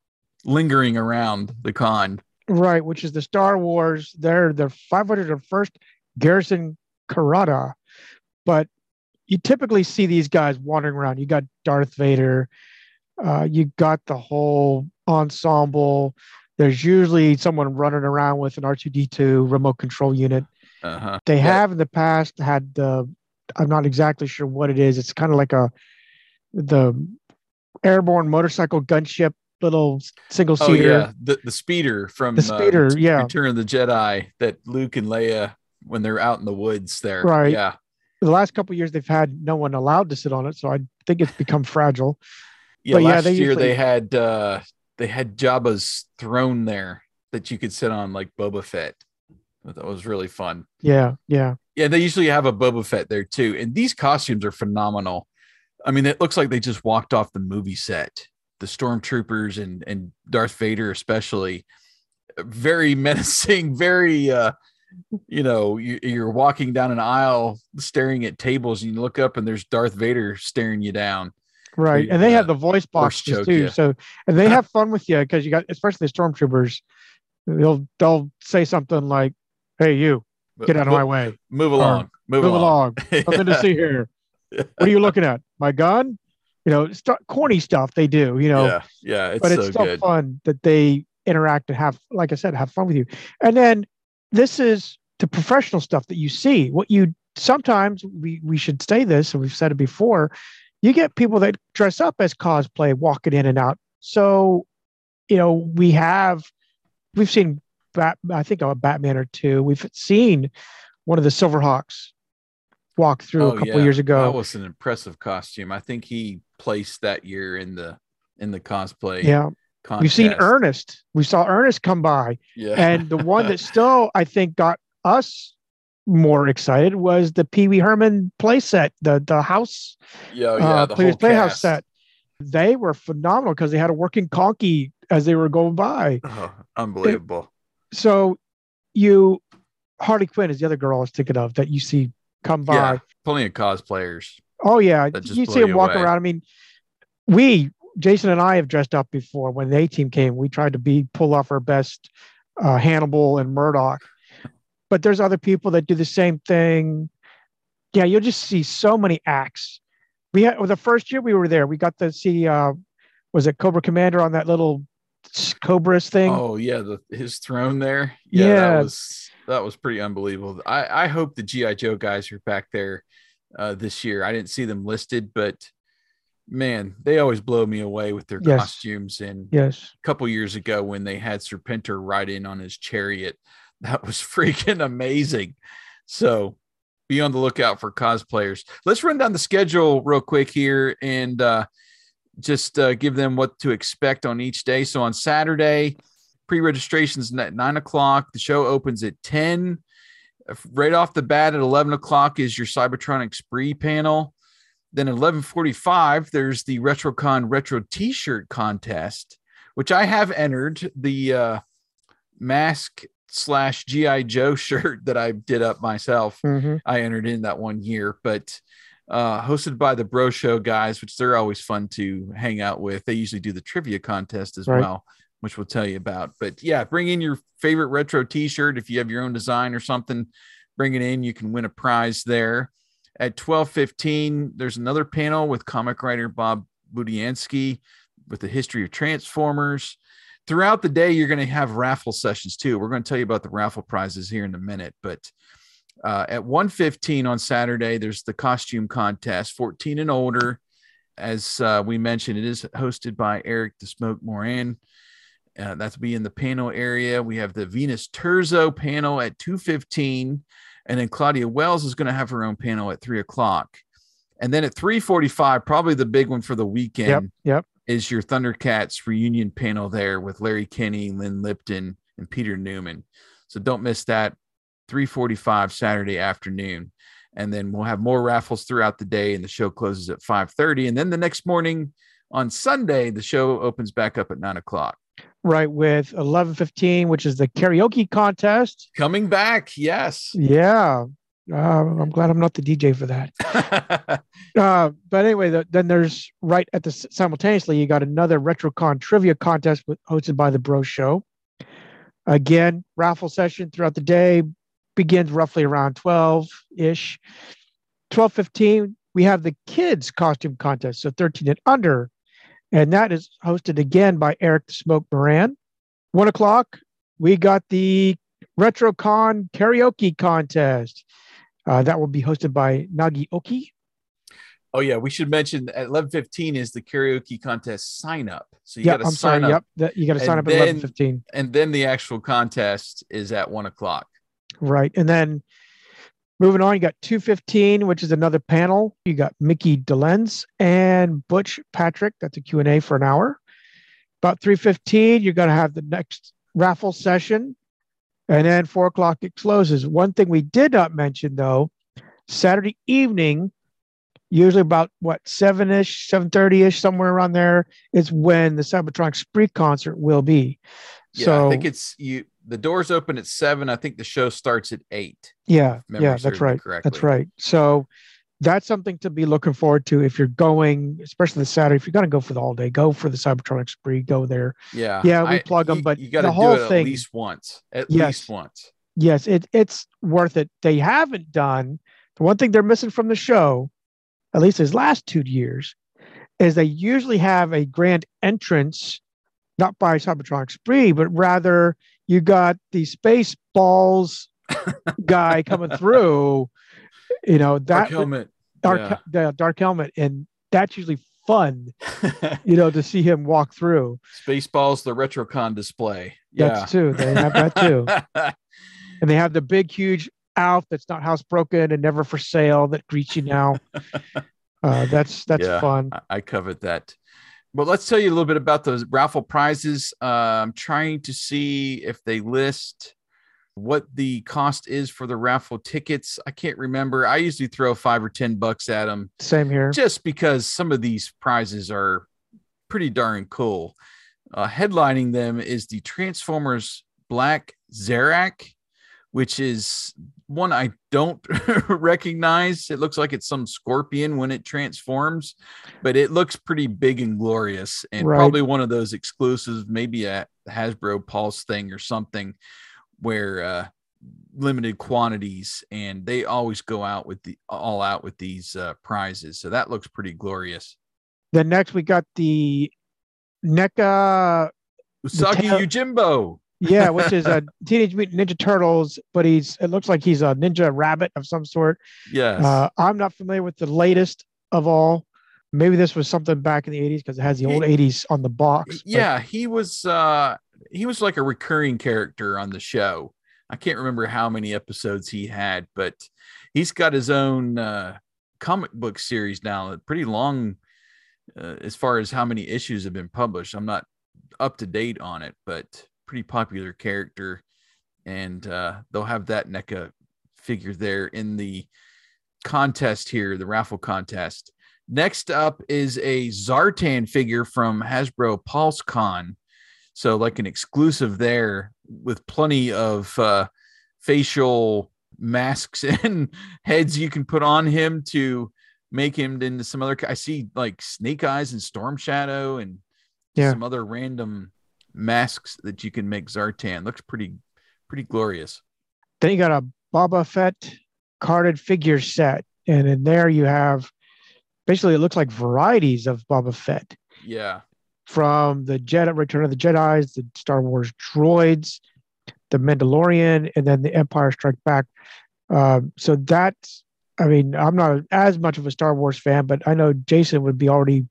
lingering around the con. right which is the star wars they're the 501st garrison Carida but you typically see these guys wandering around you got darth vader uh, you got the whole ensemble there's usually someone running around with an r2d2 remote control unit Uh-huh. they have in the past had the i'm not exactly sure what it is it's kind of like a the airborne motorcycle gunship little single seater. Oh yeah, the the speeder from the speeder uh, yeah Return of the Jedi that Luke and Leia when they're out in the woods there. Right. Yeah. the last couple of years they've had no one allowed to sit on it so i think it's become fragile Yeah. But yeah, last they year usually- they had uh they had Jabba's throne there that you could sit on like Boba Fett. That was really fun. yeah yeah Yeah, they usually have a Boba Fett there too. And these costumes are phenomenal. I mean, it looks like they just walked off the movie set. The stormtroopers and and Darth Vader, especially, very menacing. Very, uh, you know, you, you're walking down an aisle, staring at tables, and you look up, and there's Darth Vader staring you down. Right and they have the voice boxes too so and they have fun with you because you got especially the stormtroopers they'll they'll say something like hey you get out of my way. Move along. Move, move along. along. Nothing to see here. What are you looking at? My gun? You know st- corny stuff they do you know. Yeah, yeah, it's but so it's still good. fun that they interact and have like i said have fun with you. And then this is the professional stuff that you see. What you sometimes we we should say this and we've said it before you get people that dress up as cosplay walking in and out so you know we have we've seen Bat, I think a Batman or two. We've seen one of the Silverhawks walk through oh, a couple Oh, yeah. years ago. That was an impressive costume. I think he placed that year in the in the cosplay. yeah, contest. we've seen Ernest. We saw Ernest come by, Yeah, and the one that still I think got us more excited was the Pee Wee Herman playset, the the house yeah, oh, yeah. uh, the Players Playhouse cast. set. They were phenomenal because they had a working conky as they were going by. Oh, unbelievable. So you Harley Quinn is the other girl I was thinking of that you see come by. yeah, plenty of cosplayers. Oh yeah, you see him you walk away. around. I mean, we Jason and I have dressed up before when the A team came. We tried to be pull off our best uh, Hannibal and Murdock, but there's other people that do the same thing. Yeah, you'll just see so many acts. We had well, the first year we were there. We got to see uh, was it Cobra Commander on that little Cobras thing? Oh yeah, the his throne there. Yeah, Yeah. that was that was pretty unbelievable. I I hope the GI Joe guys are back there uh, this year. I didn't see them listed, but man, they always blow me away with their Yes. costumes. And Yes. a couple years ago, when they had Serpentor ride in on his chariot, that was freaking amazing. So be on the lookout for cosplayers. Let's run down the schedule real quick here and uh, just uh, give them what to expect on each day. So on Saturday, pre-registrations at nine o'clock. The show opens at ten. Uh, Right off the bat at eleven o'clock is your Cybertronic Spree panel. Then at eleven forty-five, there's the RetroCon Retro T-shirt contest, which I have entered the uh, mask slash GI Joe shirt that I did up myself. Mhm. I entered in that one year, but uh, hosted by the Bro Show guys, which they're always fun to hang out with. They usually do the trivia contest as Right. well, which we'll tell you about. But yeah, bring in your favorite retro T-shirt if you have your own design or something. Bring it in. You can win a prize there. At twelve fifteen, there's another panel with comic writer Bob Budiansky with the history of Transformers. Throughout the day, you're going to have raffle sessions too. We're going to tell you about the raffle prizes here in a minute, but uh, at 1:15 on Saturday, there's the costume contest, 14 and older. As uh, we mentioned, it is hosted by Eric the Smoke Moran. Uh, that's be in the panel area. We have the Venus Terzo panel at 2:15, and then Claudia Wells is going to have her own panel at three o'clock. And then at 3:45, probably the big one for the weekend Yep. Yep. Is your Thundercats reunion panel there with Larry Kenney, Lynne Lipton, and Peter Newman. So don't miss that. 3:45 Saturday afternoon, and then we'll have more raffles throughout the day, and the show closes at 5:30. And then the next morning on Sunday, the show opens back up at nine o'clock. Right with eleven fifteen, which is the karaoke contest. Coming back, yes. Yeah. Uh, I'm glad I'm not the DJ for that. Uh, but anyway, the, then there's right at the simultaneously, you got another RetroCon trivia contest with, hosted by the Bro Show. Again, raffle session throughout the day begins roughly around 12 ish. 12:15, we have the kids costume contest, so 13 and under, and that is hosted again by Eric the Smoke Moran. One o'clock, we got the RetroCon karaoke contest. Uh, that will be hosted by Nagi Oki. oh yeah, we should mention at 11:15 is the karaoke contest sign up. So you Yeah, got to I'm sorry. sign up, Yep, that, you got to sign up at eleven fifteen. and then the actual contest is at one o'clock. Right, and then moving on, you got two fifteen, which is another panel. You got Micky Dolenz and Butch Patrick. That's a Q and A for an hour. About three fifteen, you're going to have the next raffle session, and then four o'clock it closes. One thing we did not mention though, Saturday evening. Usually about what seven ish, seven thirty ish, somewhere around there is when the Cybertronic Spree concert will be. Yeah, so I think it's you. The doors open at seven. I think the show starts at eight. Yeah, yeah, that's right. correctly. That's right. So that's something to be looking forward to if you're going, especially the Saturday. If you're going to go for the all day, go for the Cybertronics Spree. Go there. Yeah, Yeah, we plug 'em, you- but you got to do whole it at least once. At Yes. least once. Yes, it it's worth it. They haven't done the one thing they're missing from the show, at least his last two years, is they usually have a grand entrance, not by Cybertronics Spree, but rather you got the space balls guy coming through. You know Dark that helmet. dark yeah. the dark helmet and that's usually fun, you know, to see him walk through. Spaceballs, the RetroCon display. Yeah. That's too. They have that too. and they have the big, huge Alf that's not housebroken and never for sale that greets you now. Uh, that's that's Yeah. fun. I- I covet that. But let's tell you a little bit about those raffle prizes. Uh, I'm trying to see if they list what the cost is for the raffle tickets. I can't remember. I usually throw five or 10 bucks at them Same here. just because some of these prizes are pretty darn cool. Uh, headlining them is the Transformers Black Zarak, which is one I don't recognize. It looks like it's some scorpion when it transforms, but it looks pretty big and glorious and Right. probably one of those exclusives, maybe a Hasbro Pulse thing or something where uh limited quantities and they always go out with the all out with these uh prizes so that looks pretty glorious Then next we got the NECA, usagi yojimbo yeah, which is a Teenage Mutant Ninja Turtles, but he's it looks like he's a ninja rabbit of some sort. yes Uh, I'm not familiar with the latest of all. Maybe this was something back in the 80s because it has the old 80s on the box. but- yeah he was uh he was like a recurring character on the show. I can't remember how many episodes he had but he's got his own uh comic book series now pretty long uh, as far as how many issues have been published. I'm not up to date on it but pretty popular character. And uh they'll have that NECA figure there in the contest here the raffle contest. Next up is a Zartan figure from Hasbro PulseCon. So, like an exclusive there with plenty of uh, facial masks and heads you can put on him to make him into some other. I see like Snake Eyes and Storm Shadow and Yeah. some other random masks that you can make Zartan. Looks pretty, pretty glorious. Then you got a Boba Fett carded figure set. And in there you have basically it looks like varieties of Boba Fett Yeah. From the Jedi Return of the Jedi's, the Star Wars droids, the Mandalorian, and then the Empire Strike Back. Um, so that's I mean, I'm not as much of a Star Wars fan, but I know Jason would be already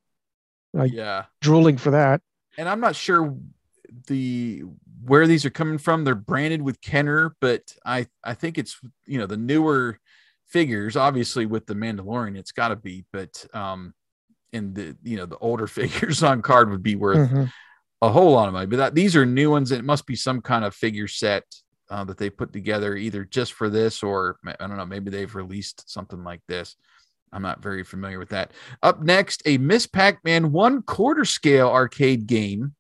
Like- yeah. drooling for that. and I'm not sure the where these are coming from. They're branded with Kenner, but I I think it's you know the newer figures. Obviously, with the Mandalorian, it's got to be, but um, and the you know the older figures on card would be worth Mhm. a whole lot of money. But that, these are new ones. And it must be some kind of figure set uh, that they put together either just for this or I don't know. Maybe they've released something like this. I'm not very familiar with that. Up next, a Miss Pac Man one quarter scale arcade game.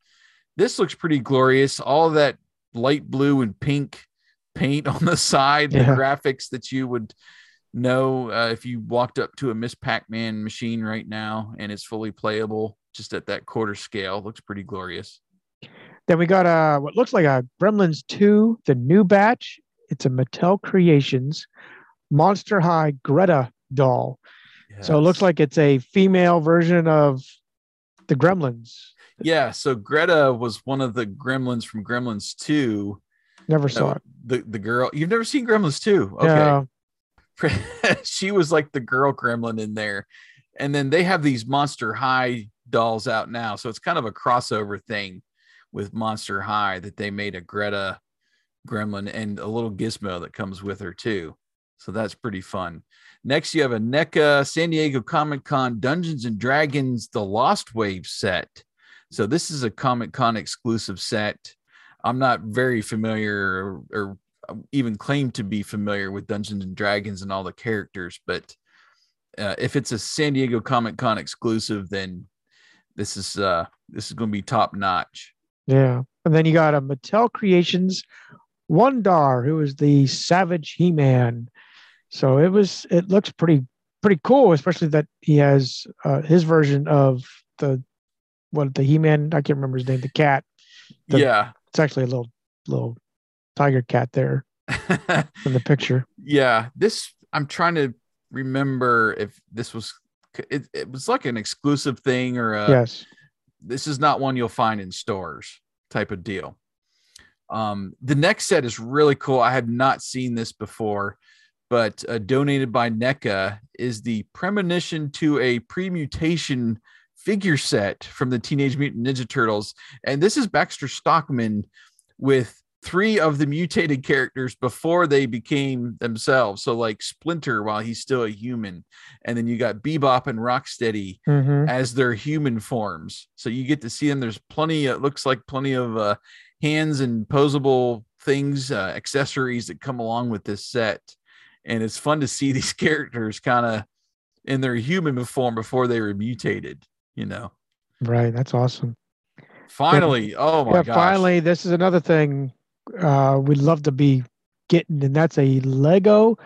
This looks pretty glorious. All that light blue and pink paint on the side, the graphics that you would know uh, if you walked up to a Miss Pac Man machine right now and it's fully playable just at that quarter scale. Looks pretty glorious. Then we got a what looks like a Gremlins 2, the new batch. It's a Mattel Creations Monster High Greta doll. So it looks like it's a female version of the Gremlins. yeah. So Greta was one of the gremlins from Gremlins 2. Never saw Uh, it. the the girl you've never seen Gremlins 2. Okay. Yeah. she was like the girl gremlin in there. And then they have these Monster High dolls out now. So it's kind of a crossover thing with Monster High that they made a Greta gremlin and a little gizmo that comes with her too. So that's pretty fun. Next, you have a NECA San Diego Comic Con Dungeons and Dragons The Lost Wave set. So this is a Comic Con exclusive set. I'm not very familiar or, or even claim to be familiar with Dungeons and Dragons and all the characters, but uh, if it's a San Diego Comic Con exclusive, then this is uh this is going to be top notch. Yeah. And then you got a Mattel Creations Wun-Dar, who is the Savage He-Man. So it was it looks pretty pretty cool, especially that he has uh, his version of the what the He-Man, I can't remember his name, the cat. The- yeah, It's actually a little little tiger cat there in the picture. yeah. This I'm trying to remember if this was it, it was like an exclusive thing or a, yes. this is not one you'll find in stores type of deal. Um, the next set is really cool. I have not seen this before, but uh, donated by NECA is the premonition to a premutation figure set from the Teenage Mutant Ninja Turtles. And this is Baxter Stockman with three of the mutated characters before they became themselves. So, like Splinter while he's still a human. And then you got Bebop and Rocksteady Mhm. as their human forms. So you get to see them. There's plenty, it looks like plenty of uh, hands and posable things, uh, accessories that come along with this set. And it's fun to see these characters kind of in their human form before they were mutated, you know. Right. That's awesome. Finally, oh my yeah, gosh. finally, this is another thing uh, we'd love to be getting, and that's a Lego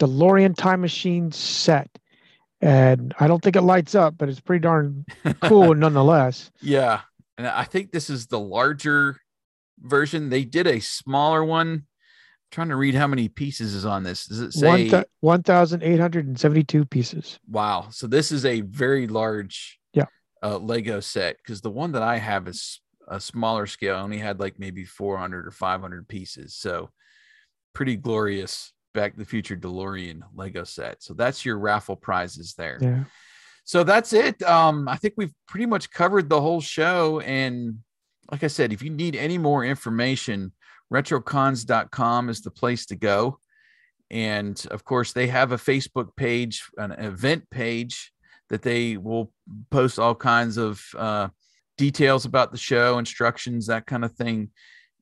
DeLorean time machine set. And I don't think it lights up, but it's pretty darn cool nonetheless. Yeah. And I think this is the larger version. They did a smaller one. trying to read how many pieces is on this. Does it say One 1,872 pieces. Wow. So this is a very large Yeah. uh, Lego set because the one that I have is a smaller scale. I only had like maybe 400 or 500 pieces. So pretty glorious Back to the Future DeLorean Lego set. So that's your raffle prizes there. Yeah. So that's it. Um, I think we've pretty much covered the whole show. And like I said, if you need any more information, retrocons.com is the place to go. And of course, they have a Facebook page, an event page that they will post all kinds of uh, details about the show, instructions, that kind of thing.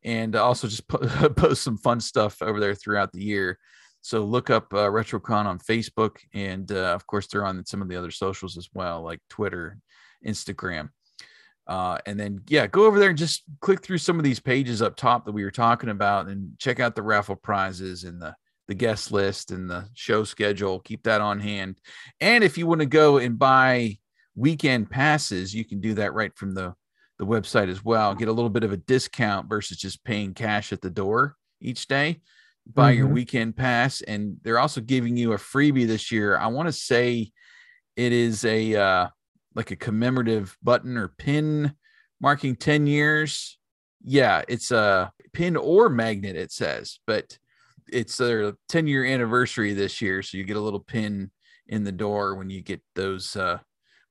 And also just po- post some fun stuff over there throughout the year. So look up uh, RetroCon on Facebook, and uh, of course they're on some of the other socials as well, like Twitter, Instagram. Uh, and then yeah, go over there and just click through some of these pages up top that we were talking about, and check out the raffle prizes and the the guest list and the show schedule. Keep that on hand. And if you want to go and buy weekend passes, you can do that right from the the website as well. Get a little bit of a discount versus just paying cash at the door each day buy your Mhm. weekend pass and they're also giving you a freebie this year i want to say it is a uh like a commemorative button or pin marking 10 years yeah it's a pin or magnet it says but it's their 10 year anniversary this year so you get a little pin in the door when you get those uh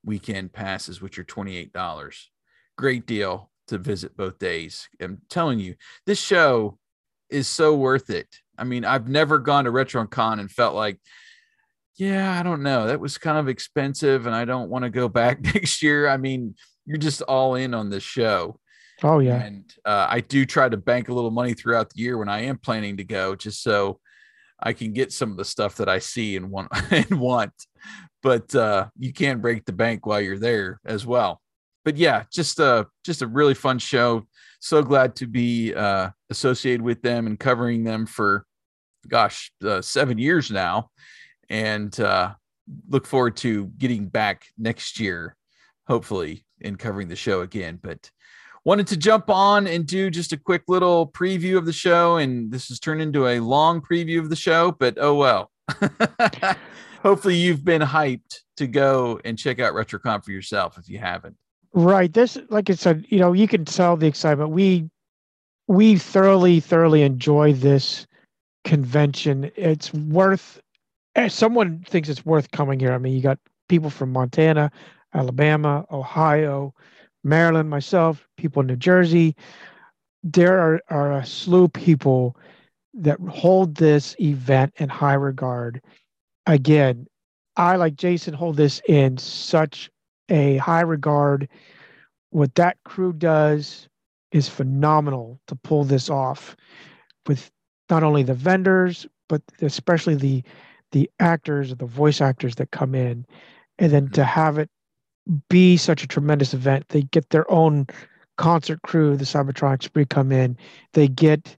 weekend passes which are $28 great deal to visit both days i'm telling you this show is so worth it. I mean, I've never gone to RetroCon and felt like, yeah, I don't know, that was kind of expensive and I don't want to go back next year. I mean, you're just all in on this show. Oh, yeah. And uh, I do try to bank a little money throughout the year when I am planning to go, just so I can get some of the stuff that I see and want and want. But uh, you can't break the bank while you're there as well. But yeah, just a just a really fun show. So glad to be uh, associated with them and covering them for, gosh, uh, seven years now, and uh, look forward to getting back next year, hopefully, and covering the show again. But wanted to jump on and do just a quick little preview of the show and this has turned into a long preview of the show but oh well hopefully you've been hyped to go and check out retrocon for yourself if you haven't Right. This, like I said, you know, you can tell the excitement. We we thoroughly, thoroughly enjoy this convention. It's worth. eh, Someone thinks it's worth coming here. I mean, you got people from Montana, Alabama, Ohio, Maryland, myself, people in New Jersey. There are, are a slew of people that hold this event in high regard. Again, I like Jason hold this in such a high regard. What that crew does is phenomenal to pull this off with not only the vendors, but especially the the actors, the voice actors that come in, and then to mm-hmm. have it be such a tremendous event. They get their own concert crew, the Cybertronics Spree come in. They get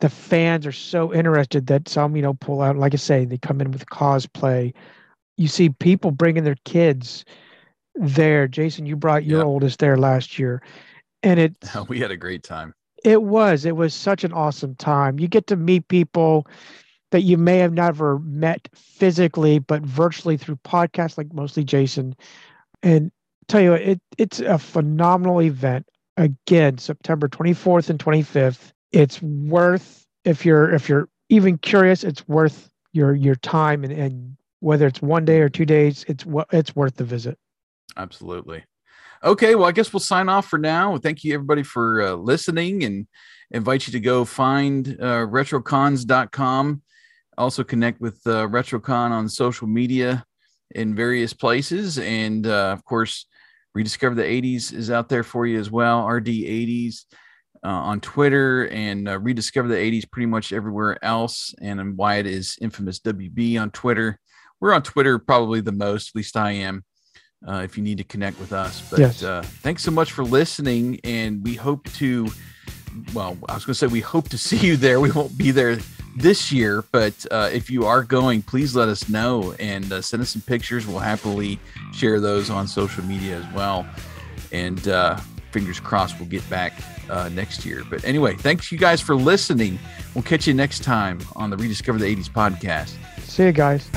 the fans are so interested that some, you know, pull out, like I say, they come in with cosplay. You see people bringing their kids there. Jason, you brought your Yep. oldest there last year. And it we had a great time it was. It was such an awesome time. You get to meet people that you may have never met physically, but virtually through podcasts, like mostly Jason. And tell you, what, it it's a phenomenal event. Again, September 24th and 25th. It's worth if you're if you're even curious, it's worth your your time and, and whether it's one day or two days, it's it's worth the visit. Absolutely. Okay, well, I guess we'll sign off for now. Thank you, everybody, for uh, listening and invite you to go find uh, retrocons.com. Also, connect with uh, Retrocon on social media in various places. And uh, of course, Rediscover the 80s is out there for you as well. RD80s uh, on Twitter and uh, Rediscover the 80s pretty much everywhere else. And Wyatt is infamous WB on Twitter. We're on Twitter probably the most, at least I am uh, if you need to connect with us. But Yes. uh, thanks so much for listening, and we hope to. Well, I was going to say we hope to see you there. We won't be there this year, but uh, if you are going, please let us know and uh, send us some pictures. We'll happily share those on social media as well. And uh, fingers crossed, we'll get back uh, next year. But anyway, thanks you guys for listening. We'll catch you next time on the Rediscover the 80s podcast. See you guys.